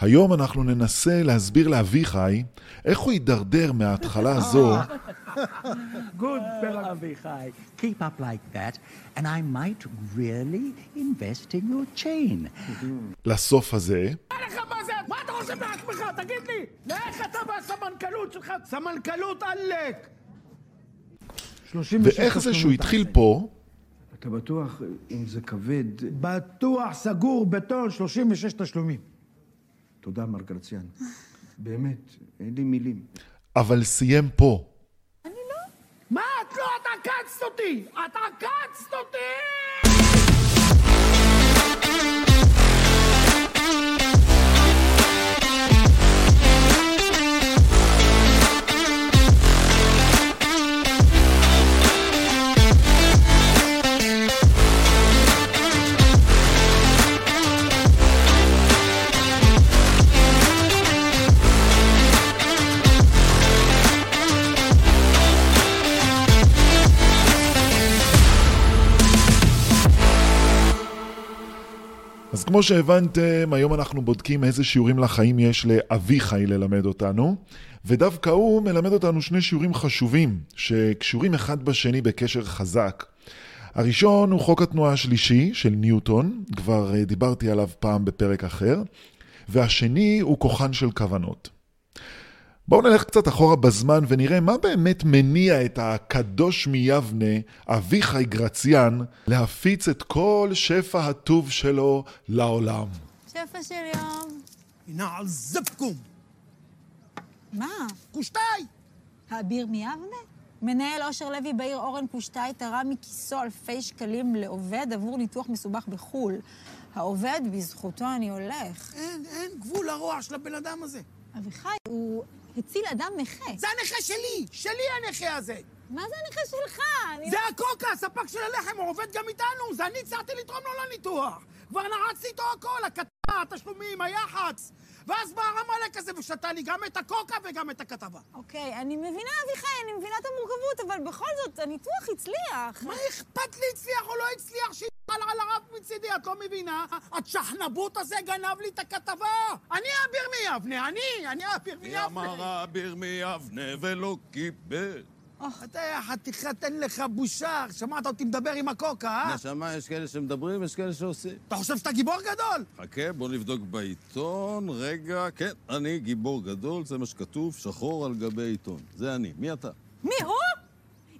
היום אנחנו ננסה להסביר לאביחי איך הוא הידרדר מההתחלה הזו Good, Avichai, keep up like that, and I might really invest in your chain. לסוף הזה, לך מה זה? מה אתה חושב לעצמך? תגיד לי! לאיך אתה והסמנכ"לות שלך? סמנכ"לות עלק! 36 ואיך זה שהוא. התחיל פה, אתה בטוח אם זה כבד? בטוח, סגור, בטון, 36 תשלומים. תודה, מר גרציאן. באמת, אין לי מילים. אבל סיים פה. מה את לא? את עקצת אותי! את עקצת אותי! כמו שהבנתם, היום אנחנו בודקים איזה שיעורים לחיים יש לאביחי ללמד אותנו, ודווקא הוא מלמד אותנו שני שיעורים חשובים, שקשורים אחד בשני בקשר חזק. הראשון הוא חוק התנועה השלישי של ניוטון, כבר אה, דיברתי עליו פעם בפרק אחר, והשני הוא כוחן של כוונות. בואו נלך קצת אחורה בזמן ונראה מה באמת מניע את הקדוש מיבנה, אביחי גרציאן, להפיץ את כל שפע הטוב שלו לעולם. שפע של יום. נעל זפקום! מה? קושטאי! האביר מיבנה? מנהל אושר לוי בעיר אורן פושטאי תרם מכיסו אלפי שקלים לעובד עבור ניתוח מסובך בחו"ל. העובד, בזכותו אני הולך. אין, אין גבול לרוע של הבן אדם הזה. אביחי, הוא הציל אדם נכה. זה הנכה שלי! שלי הנכה הזה! מה זה הנכה שלך? אני זה הקוקה, הספק של הלחם, הוא עובד גם איתנו! זה אני הצלחתי לתרום לו לניתוח! כבר נעצתי איתו הכל, הכתבה, התשלומים, היח"צ! ואז בא הרמלק הזה ושתה לי גם את הקוקה וגם את הכתבה. אוקיי, אני מבינה, אביחי, אני מבינה את המורכבות, אבל בכל זאת, הניתוח הצליח. מה אכפת לי הצליח או לא הצליח? על הרב מצידי, את לא מבינה? הצ'חנבוט הזה גנב לי את הכתבה! אני אביר מיבנה, אני! אני אביר מי מיבנה! אמר אביר מיבנה ולא קיבל? אתה חתיכת אין לך בושה, שמעת אותי מדבר עם הקוקה, אה? נשמה, יש כאלה שמדברים, יש כאלה שעושים. אתה חושב שאתה גיבור גדול? חכה, בוא נבדוק בעיתון. רגע, כן, אני גיבור גדול, זה מה שכתוב, שחור על גבי עיתון. זה אני. מי אתה? מי הוא?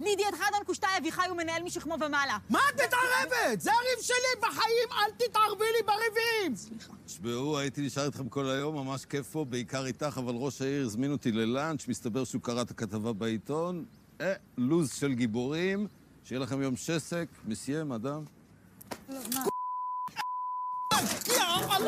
לידיעתך, אדון קושטאי, אביחי הוא מנהל משכמו ומעלה. מה את מתערבת? זה הריב שלי בחיים, אל תתערבי לי בריבים! תשמעו, הייתי נשאר איתכם כל היום, ממש כיף פה, בעיקר איתך, אבל ראש העיר הזמין אותי ללאנץ', מסתבר שהוא קרא את הכתבה בעיתון. אה, לוז של גיבורים, שיהיה לכם יום שסק, מסיה, אדם. אז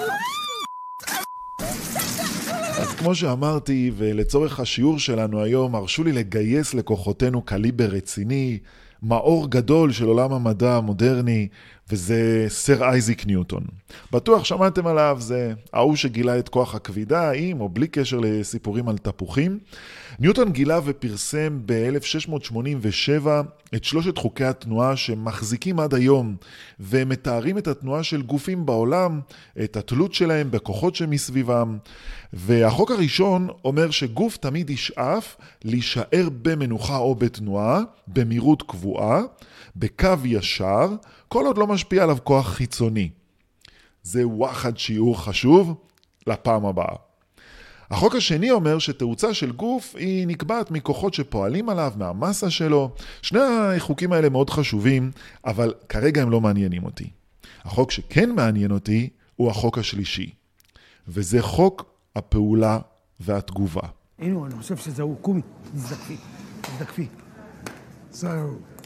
כמו שאמרתי, ולצורך השיעור שלנו היום, הרשו לי לגייס לכוחותינו קליבר רציני, מאור גדול של עולם המדע המודרני, וזה סר אייזיק ניוטון. בטוח שמעתם עליו, זה ההוא שגילה את כוח הכבידה, עם או בלי קשר לסיפורים על תפוחים. ניוטון גילה ופרסם ב-1687 את שלושת חוקי התנועה שמחזיקים עד היום, ומתארים את התנועה של גופים בעולם, את התלות שלהם בכוחות שמסביבם. והחוק הראשון אומר שגוף תמיד ישאף להישאר במנוחה או בתנועה, במהירות קבועה, בקו ישר, כל עוד לא משפיע עליו כוח חיצוני. זה וואחד שיעור חשוב לפעם הבאה. החוק השני אומר שתאוצה של גוף היא נקבעת מכוחות שפועלים עליו, מהמסה שלו. שני החוקים האלה מאוד חשובים, אבל כרגע הם לא מעניינים אותי. החוק שכן מעניין אותי הוא החוק השלישי, וזה חוק הפעולה והתגובה. הנה, אני חושב שזהו, קומי, תזדקפי, תזדקפי. So,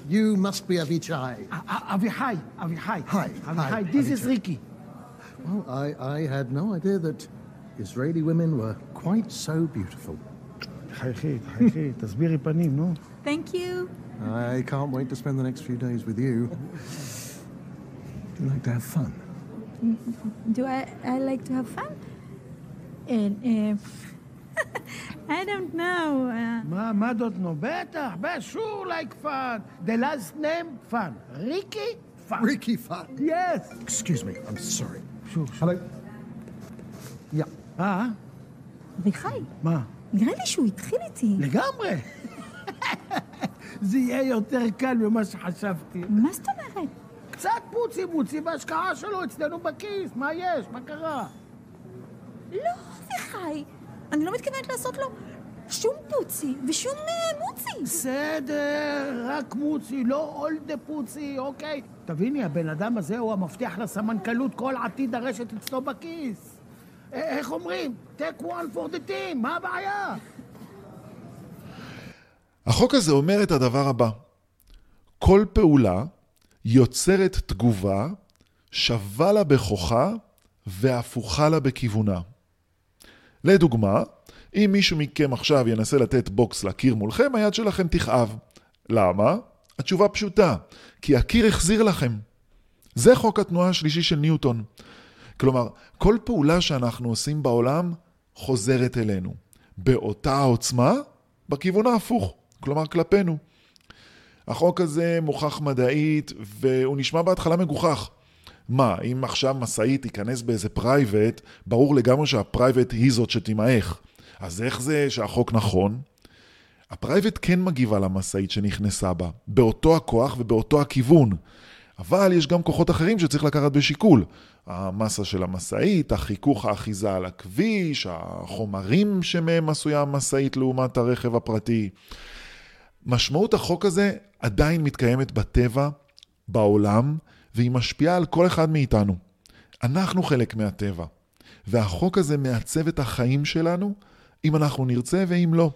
You must be Avichai. Avichai, Avichai. Hi. Avichai. this Avichai. is Ricky. Well, I, I had no idea that Israeli women were quite so beautiful. Thank you. I can't wait to spend the next few days with you. Do you like to have fun? Mm, mm, mm. Do I, I like to have fun? And... Uh, I don't know. Uh, מה, מה דוד נו? בטח, sure like fun. The last name fun. ריקי, fun. Ricky fun. Yes. Excuse me, I'm sorry. Sure, sure. Hello? Yeah. אה? אביחי, מה? נראה לי שהוא התחיל איתי. לגמרי. זה יהיה יותר קל ממה שחשבתי. מה זאת אומרת? קצת פוצי מוצי בהשקעה שלו אצלנו בכיס, מה יש? מה קרה? לא. אני לא מתכוונת לעשות לו שום פוצי ושום אה, מוצי. בסדר, רק מוצי, לא אולדה פוצי, אוקיי. תביני, הבן אדם הזה הוא המפתח לסמנכ"לות כל עתיד הרשת אצלו בכיס. א- איך אומרים? take one for the team, מה הבעיה? החוק הזה אומר את הדבר הבא: כל פעולה יוצרת תגובה, שווה לה בכוחה והפוכה לה בכיוונה. לדוגמה, אם מישהו מכם עכשיו ינסה לתת בוקס לקיר מולכם, היד שלכם תכאב. למה? התשובה פשוטה, כי הקיר החזיר לכם. זה חוק התנועה השלישי של ניוטון. כלומר, כל פעולה שאנחנו עושים בעולם חוזרת אלינו. באותה העוצמה, בכיוון ההפוך, כלומר כלפינו. החוק הזה מוכח מדעית, והוא נשמע בהתחלה מגוחך. מה, אם עכשיו משאית תיכנס באיזה פרייבט, ברור לגמרי שהפרייבט היא זאת שתימעך. אז איך זה שהחוק נכון? הפרייבט כן מגיבה למשאית שנכנסה בה, באותו הכוח ובאותו הכיוון. אבל יש גם כוחות אחרים שצריך לקחת בשיקול. המסה של המשאית, החיכוך האחיזה על הכביש, החומרים שמהם עשויה המשאית לעומת הרכב הפרטי. משמעות החוק הזה עדיין מתקיימת בטבע, בעולם, והיא משפיעה על כל אחד מאיתנו. אנחנו חלק מהטבע, והחוק הזה מעצב את החיים שלנו, אם אנחנו נרצה ואם לא.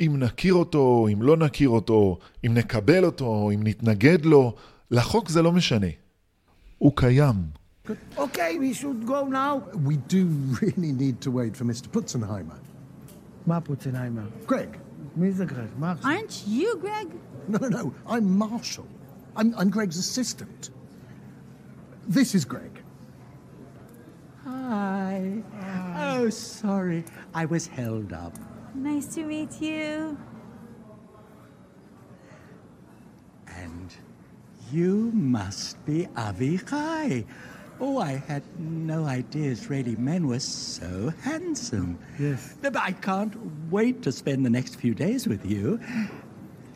אם נכיר אותו, אם לא נכיר אותו, אם נקבל אותו, אם נתנגד לו, לחוק זה לא משנה. הוא קיים. אוקיי, we should go now. We do really need to wait for Mr. Putzenheimer. מה פוצנהיימר? Greg. מי זה גרג? מה עכשיו? aren't you, Greg? No, no, no. I'm Marshall. I'm, I'm Greg's assistant. This is Greg. Hi. Oh, sorry. I was held up. Nice to meet you. And you must be Avichai. Oh, I had no idea Israeli men were so handsome. Yes. But I can't wait to spend the next few days with you.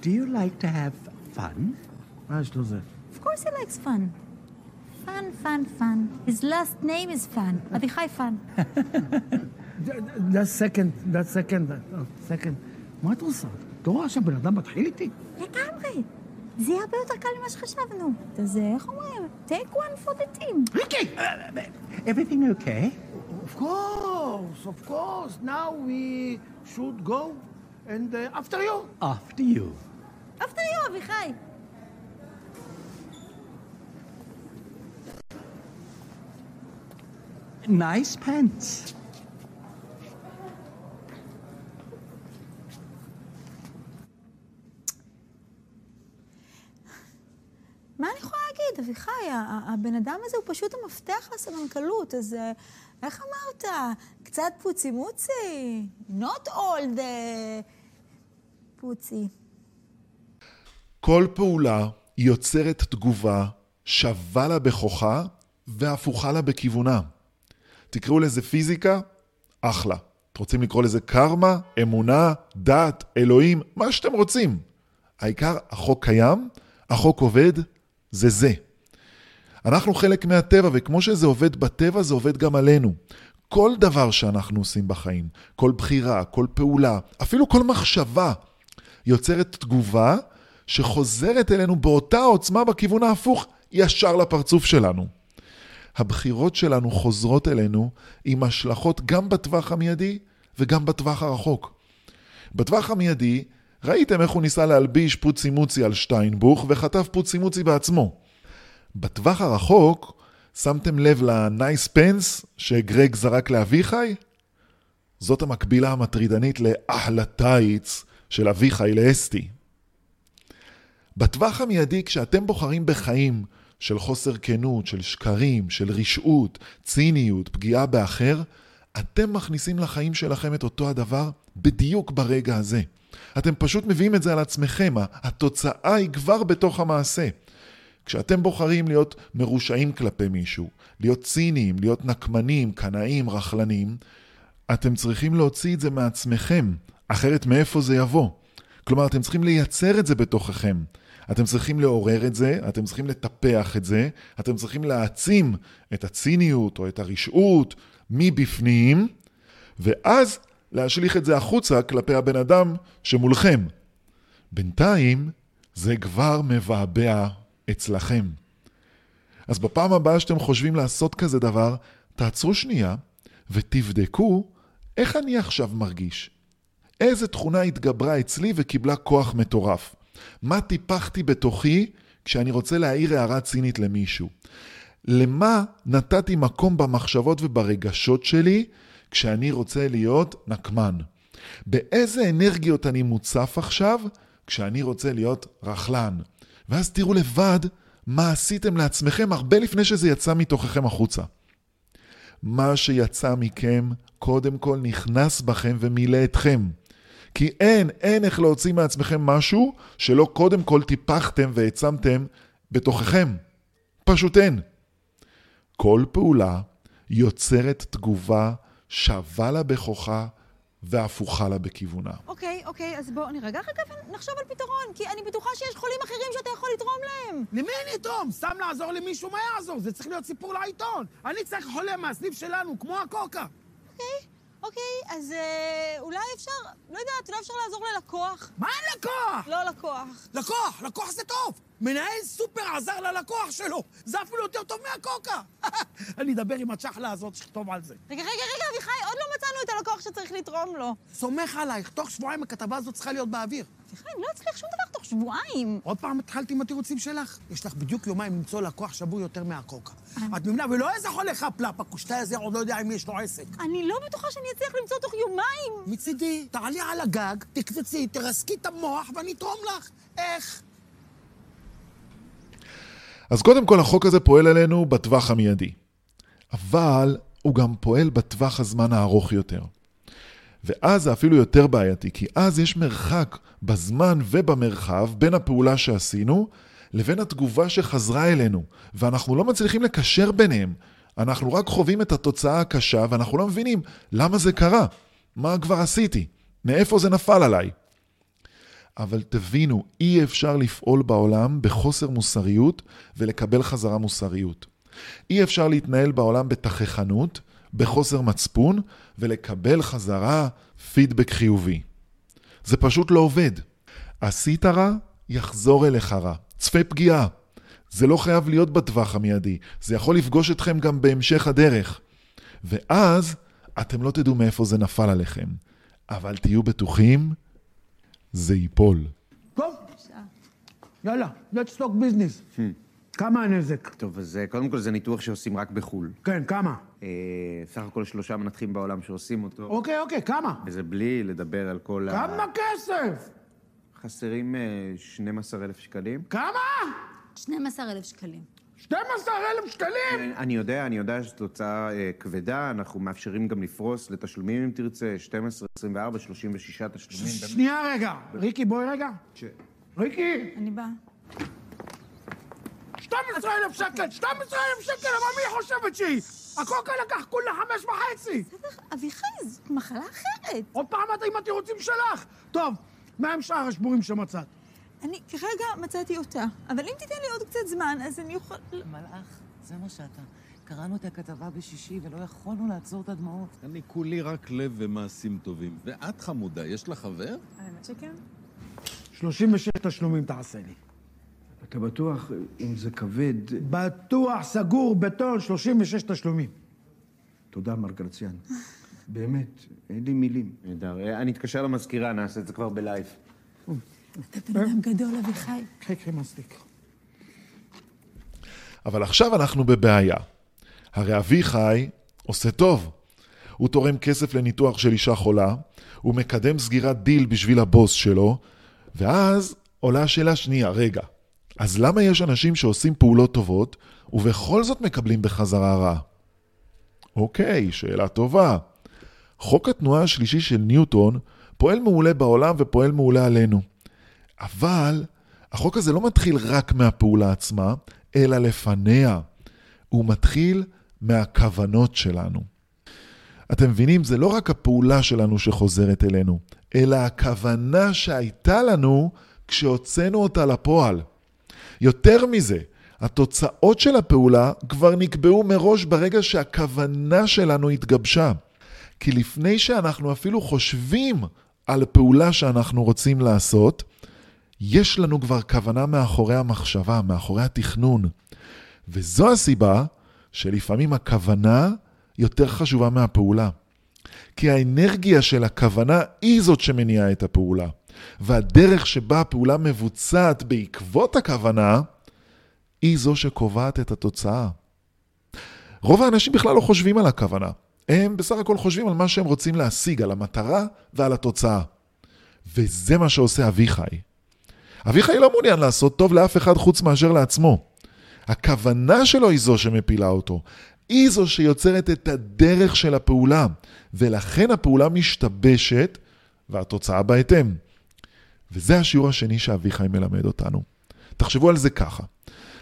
Do you like to have fun? מה יש לו זה? Of course he likes fun. Fun, fun, fun. His last name is Fun. אביחי Fun. זה סקנד, זה סקנד, סקנד. מה את עושה? את לא רואה שהבן אדם מתחיל איתי? לגמרי. זה יהיה הרבה יותר קל ממה שחשבנו. זה, איך אומרים? take one for the team. ריקי! Everything okay? Of course, of course. Now we should go and uh, after you. After you. after you, אביחי. Nice pants. מה אני יכולה להגיד, אביחי? הבן אדם הזה הוא פשוט המפתח לסמנכ"לות, אז אה, איך אמרת? קצת פוצי מוצי? Not all the פוצי. כל פעולה יוצרת תגובה שווה לה בכוחה והפוכה לה בכיוונה. תקראו לזה פיזיקה, אחלה. אתם רוצים לקרוא לזה קרמה, אמונה, דת, אלוהים, מה שאתם רוצים. העיקר, החוק קיים, החוק עובד, זה זה. אנחנו חלק מהטבע, וכמו שזה עובד בטבע, זה עובד גם עלינו. כל דבר שאנחנו עושים בחיים, כל בחירה, כל פעולה, אפילו כל מחשבה, יוצרת תגובה שחוזרת אלינו באותה עוצמה בכיוון ההפוך, ישר לפרצוף שלנו. הבחירות שלנו חוזרות אלינו עם השלכות גם בטווח המיידי וגם בטווח הרחוק. בטווח המיידי, ראיתם איך הוא ניסה להלביש פוצי מוצי על שטיינבוך וחטף פוצי מוצי בעצמו. בטווח הרחוק, שמתם לב לנייס פנס שגרג זרק לאביחי? זאת המקבילה המטרידנית לאחלה טייץ של אביחי לאסתי. בטווח המיידי, כשאתם בוחרים בחיים של חוסר כנות, של שקרים, של רשעות, ציניות, פגיעה באחר, אתם מכניסים לחיים שלכם את אותו הדבר בדיוק ברגע הזה. אתם פשוט מביאים את זה על עצמכם, התוצאה היא כבר בתוך המעשה. כשאתם בוחרים להיות מרושעים כלפי מישהו, להיות ציניים, להיות נקמנים, קנאים, רכלנים, אתם צריכים להוציא את זה מעצמכם, אחרת מאיפה זה יבוא? כלומר, אתם צריכים לייצר את זה בתוככם. אתם צריכים לעורר את זה, אתם צריכים לטפח את זה, אתם צריכים להעצים את הציניות או את הרשעות מבפנים, ואז להשליך את זה החוצה כלפי הבן אדם שמולכם. בינתיים זה כבר מבעבע אצלכם. אז בפעם הבאה שאתם חושבים לעשות כזה דבר, תעצרו שנייה ותבדקו איך אני עכשיו מרגיש. איזה תכונה התגברה אצלי וקיבלה כוח מטורף. מה טיפחתי בתוכי כשאני רוצה להעיר הערה צינית למישהו? למה נתתי מקום במחשבות וברגשות שלי כשאני רוצה להיות נקמן? באיזה אנרגיות אני מוצף עכשיו כשאני רוצה להיות רכלן? ואז תראו לבד מה עשיתם לעצמכם הרבה לפני שזה יצא מתוככם החוצה. מה שיצא מכם, קודם כל נכנס בכם ומילא אתכם. כי אין, אין איך להוציא מעצמכם משהו שלא קודם כל טיפחתם והעצמתם בתוככם. פשוט אין. כל פעולה יוצרת תגובה שווה לה בכוחה והפוכה לה בכיוונה. אוקיי, אוקיי, אז בואו נירגע רגע ונחשוב על פתרון, כי אני בטוחה שיש חולים אחרים שאתה יכול לתרום להם. למי אני אתרום? סתם לעזור למישהו, מה יעזור? זה צריך להיות סיפור לעיתון. אני צריך חולה מהסניף שלנו, כמו הקוקה. אוקיי, אז אה, אולי אפשר, לא יודעת, אולי אפשר לעזור ללקוח. מה לקוח? לא לקוח. לקוח, לקוח זה טוב. מנהל סופר עזר ללקוח שלו. זה אפילו יותר טוב מהקוקה. אני אדבר עם הצ'חלה הזאת שתכתוב על זה. רגע, רגע, רגע, אביחי, עוד לא מצאנו את הלקוח שצריך לתרום לו. סומך עלייך, תוך שבועיים הכתבה הזאת צריכה להיות באוויר. אביחי, אני לא אצליח שום דבר תוך שבועיים. עוד פעם התחלתי עם התירוצים שלך? יש לך בדיוק יומיים למצוא לקוח שבוי יותר מהקוקה. את מבינה? ולא איזה חולה חפלאפ, הקושטאי הזה עוד לא יודע אם יש לו עסק. אני לא בטוחה שאני אצליח למצוא תוך יומיים. מצידי, תעלי על הגג, תקפצי, תרסקי את המוח ואני אתרום לך. איך? אז קודם כל החוק הזה פועל עלינו בטווח המיידי. אבל הוא גם פועל בטווח הזמן הארוך יותר. ואז זה אפילו יותר בעייתי, כי אז יש מרחק בזמן ובמרחב בין הפעולה שעשינו לבין התגובה שחזרה אלינו, ואנחנו לא מצליחים לקשר ביניהם. אנחנו רק חווים את התוצאה הקשה ואנחנו לא מבינים למה זה קרה, מה כבר עשיתי, מאיפה זה נפל עליי. אבל תבינו, אי אפשר לפעול בעולם בחוסר מוסריות ולקבל חזרה מוסריות. אי אפשר להתנהל בעולם בתככנות, בחוסר מצפון, ולקבל חזרה פידבק חיובי. זה פשוט לא עובד. עשית רע, יחזור אליך רע. צפה פגיעה. זה לא חייב להיות בטווח המיידי, זה יכול לפגוש אתכם גם בהמשך הדרך. ואז אתם לא תדעו מאיפה זה נפל עליכם. אבל תהיו בטוחים, זה ייפול. טוב, יאללה, let's talk business. כמה הנזק? טוב, אז אה, קודם כל זה ניתוח שעושים רק בחו"ל. כן, כמה? אה, סך הכל שלושה מנתחים בעולם שעושים אותו. אוקיי, אוקיי, כמה? וזה בלי לדבר על כל ה... כמה כסף? חסרים אה, 12,000 שקלים. כמה? 12,000 שקלים. 12,000 שקלים? אני יודע, אני יודע שזו הוצאה אה, כבדה, אנחנו מאפשרים גם לפרוס לתשלומים אם תרצה, 12, 24, 36 תשלומים. שנייה רגע. ריקי, בואי רגע. ש- ריקי, אני באה. 12,000 שקל, 12,000 שקל, אבל מי חושבת שהיא? הקוקה לקח כולה חמש וחצי. בסדר, אביחי, זאת מחלה אחרת. עוד פעם את עם התירוצים שלך. טוב, מה עם שאר השבורים שמצאת? אני כרגע מצאתי אותה, אבל אם תיתן לי עוד קצת זמן, אז אני אוכל... מלאך, זה מה שאתה. קראנו את הכתבה בשישי ולא יכולנו לעצור את הדמעות. אני כולי רק לב ומעשים טובים. ואת חמודה, יש לך חבר? האמת שכן. 36 תשלומים תעשה לי. אתה בטוח, אם זה כבד... בטוח, סגור, בטון, 36 תשלומים. תודה, מר גרציאן. באמת, אין לי מילים. נהדר. אה, אני אתקשר למזכירה, נעשה את זה כבר בלייב. אתה בן אדם גדול, אביחי. קחי, קחי מסטיק. אבל עכשיו אנחנו בבעיה. הרי אביחי עושה טוב. הוא תורם כסף לניתוח של אישה חולה, הוא מקדם סגירת דיל בשביל הבוס שלו, ואז עולה השאלה שנייה, רגע, אז למה יש אנשים שעושים פעולות טובות, ובכל זאת מקבלים בחזרה רע? אוקיי, שאלה טובה. חוק התנועה השלישי של ניוטון פועל מעולה בעולם ופועל מעולה עלינו. אבל החוק הזה לא מתחיל רק מהפעולה עצמה, אלא לפניה. הוא מתחיל מהכוונות שלנו. אתם מבינים? זה לא רק הפעולה שלנו שחוזרת אלינו, אלא הכוונה שהייתה לנו כשהוצאנו אותה לפועל. יותר מזה, התוצאות של הפעולה כבר נקבעו מראש ברגע שהכוונה שלנו התגבשה. כי לפני שאנחנו אפילו חושבים על פעולה שאנחנו רוצים לעשות, יש לנו כבר כוונה מאחורי המחשבה, מאחורי התכנון. וזו הסיבה שלפעמים הכוונה יותר חשובה מהפעולה. כי האנרגיה של הכוונה היא זאת שמניעה את הפעולה. והדרך שבה הפעולה מבוצעת בעקבות הכוונה, היא זו שקובעת את התוצאה. רוב האנשים בכלל לא חושבים על הכוונה. הם בסך הכל חושבים על מה שהם רוצים להשיג, על המטרה ועל התוצאה. וזה מה שעושה אביחי. אביחי לא מעוניין לעשות טוב לאף אחד חוץ מאשר לעצמו. הכוונה שלו היא זו שמפילה אותו. היא זו שיוצרת את הדרך של הפעולה, ולכן הפעולה משתבשת והתוצאה בהתאם. וזה השיעור השני שאביחי מלמד אותנו. תחשבו על זה ככה.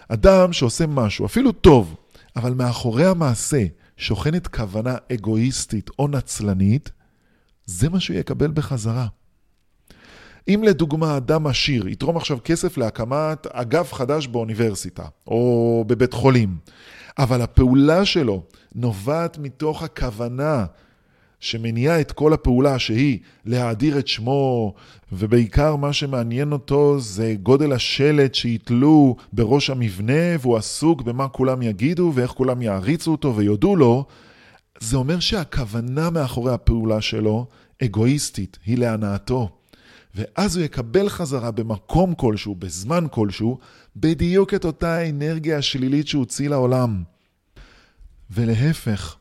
אדם שעושה משהו, אפילו טוב, אבל מאחורי המעשה שוכנת כוונה אגואיסטית או נצלנית, זה מה שהוא יקבל בחזרה. אם לדוגמה אדם עשיר יתרום עכשיו כסף להקמת אגף חדש באוניברסיטה או בבית חולים, אבל הפעולה שלו נובעת מתוך הכוונה שמניעה את כל הפעולה שהיא להאדיר את שמו, ובעיקר מה שמעניין אותו זה גודל השלט שיתלו בראש המבנה, והוא עסוק במה כולם יגידו ואיך כולם יעריצו אותו ויודו לו, זה אומר שהכוונה מאחורי הפעולה שלו אגואיסטית, היא להנאתו. ואז הוא יקבל חזרה במקום כלשהו, בזמן כלשהו, בדיוק את אותה האנרגיה השלילית שהוא הוציא לעולם. ולהפך,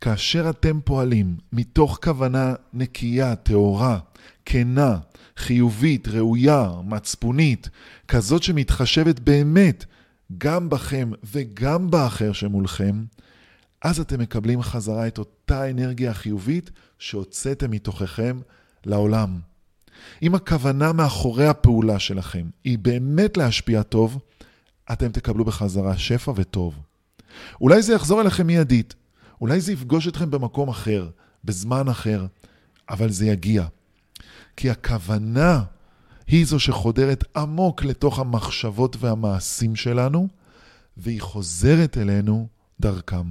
כאשר אתם פועלים מתוך כוונה נקייה, טהורה, כנה, חיובית, ראויה, מצפונית, כזאת שמתחשבת באמת גם בכם וגם באחר שמולכם, אז אתם מקבלים חזרה את אותה אנרגיה החיובית שהוצאתם מתוככם לעולם. אם הכוונה מאחורי הפעולה שלכם היא באמת להשפיע טוב, אתם תקבלו בחזרה שפע וטוב. אולי זה יחזור אליכם מיידית, אולי זה יפגוש אתכם במקום אחר, בזמן אחר, אבל זה יגיע. כי הכוונה היא זו שחודרת עמוק לתוך המחשבות והמעשים שלנו, והיא חוזרת אלינו דרכם.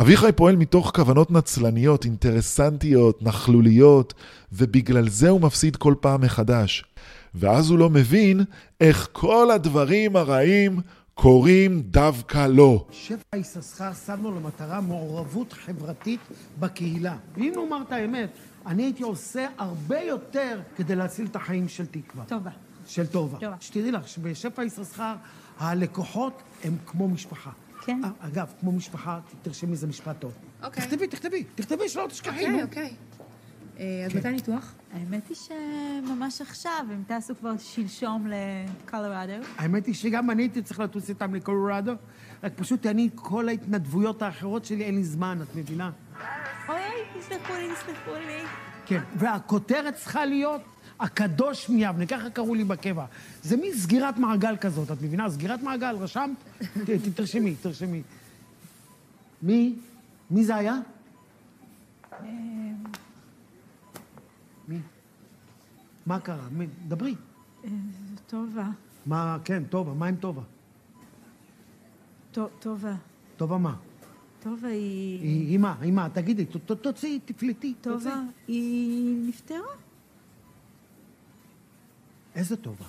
אביחי פועל מתוך כוונות נצלניות, אינטרסנטיות, נכלוליות, ובגלל זה הוא מפסיד כל פעם מחדש. ואז הוא לא מבין איך כל הדברים הרעים קוראים דווקא לו. שפע יששכר שם לו למטרה מעורבות חברתית בקהילה. ואם נאמר את האמת, אני הייתי עושה הרבה יותר כדי להציל את החיים של תקווה. טובה. של טובה. טובה. שתדעי לך שבשפע יששכר הלקוחות הם כמו משפחה. כן. אה, אגב, כמו משפחה, תרשמי, זה משפט טוב. אוקיי. תכתבי, תכתבי, תכתבי, שלא תשכחי. אוקיי. אוקיי. אה, אז מתי ניתוח? האמת היא שממש עכשיו, הם טסו כבר שלשום לקולורדו. האמת היא שגם אני הייתי צריך לטוס איתם לקולורדו, רק פשוט אני, כל ההתנדבויות האחרות שלי, אין לי זמן, את מבינה? אוי, תסלחו לי, תסלחו לי. כן, והכותרת צריכה להיות הקדוש מיבנה, ככה קראו לי בקבע. זה מין סגירת מעגל כזאת, את מבינה? סגירת מעגל, רשמת? תרשמי, תרשמי. מי? מי זה היה? מי? מה קרה? מי? דברי. טובה, מה, כן, טובה, מה עם טובה? טו- טובה. טובה מה? טובה היא... היא מה? היא מה? תגידי, תוציאי, תפלטי. טובה. היא נפטרה? איזה טובה?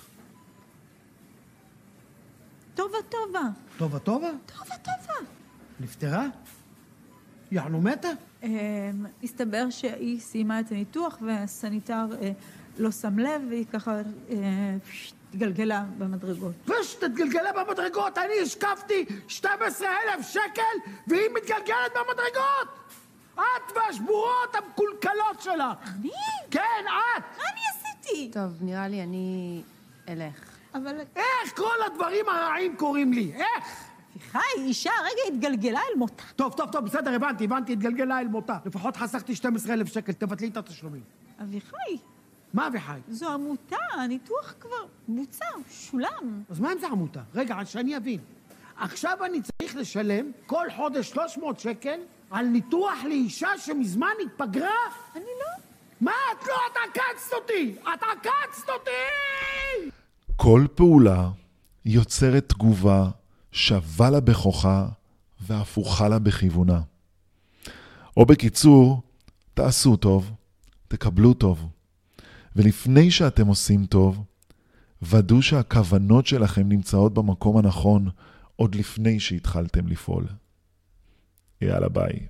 טובה, טובה. טובה טובה? טובה, טובה. נפטרה? יענו מתה? אמ, הסתבר שהיא סיימה את הניתוח והסניטר אה, לא שם לב, והיא ככה אה, פשט, התגלגלה במדרגות. פש, תתגלגלה במדרגות, אני השקפתי 12,000 שקל והיא מתגלגלת במדרגות! את והשבורות המקולקלות שלך! אני? כן, את! מה אני עשיתי? טוב, נראה לי אני אלך. אבל איך כל הדברים הרעים קורים לי? איך? אביחי, אישה הרגע התגלגלה אל מותה. טוב, טוב, טוב, בסדר, הבנתי, הבנתי, התגלגלה אל מותה. לפחות חסכתי 12,000 שקל, תבטלי את התשלומים. אביחי, מה אביחי? זו עמותה, הניתוח כבר בוצע, שולם. אז מה אם זה עמותה? רגע, עד שאני אבין. עכשיו אני צריך לשלם כל חודש 300 שקל על ניתוח לאישה שמזמן התפגרה? אני לא. מה את לא? את עקצת אותי! את עקצת אותי! כל פעולה יוצרת תגובה שווה לה בכוחה והפוכה לה בכיוונה. או בקיצור, תעשו טוב, תקבלו טוב. ולפני שאתם עושים טוב, ודאו שהכוונות שלכם נמצאות במקום הנכון עוד לפני שהתחלתם לפעול. יאללה ביי.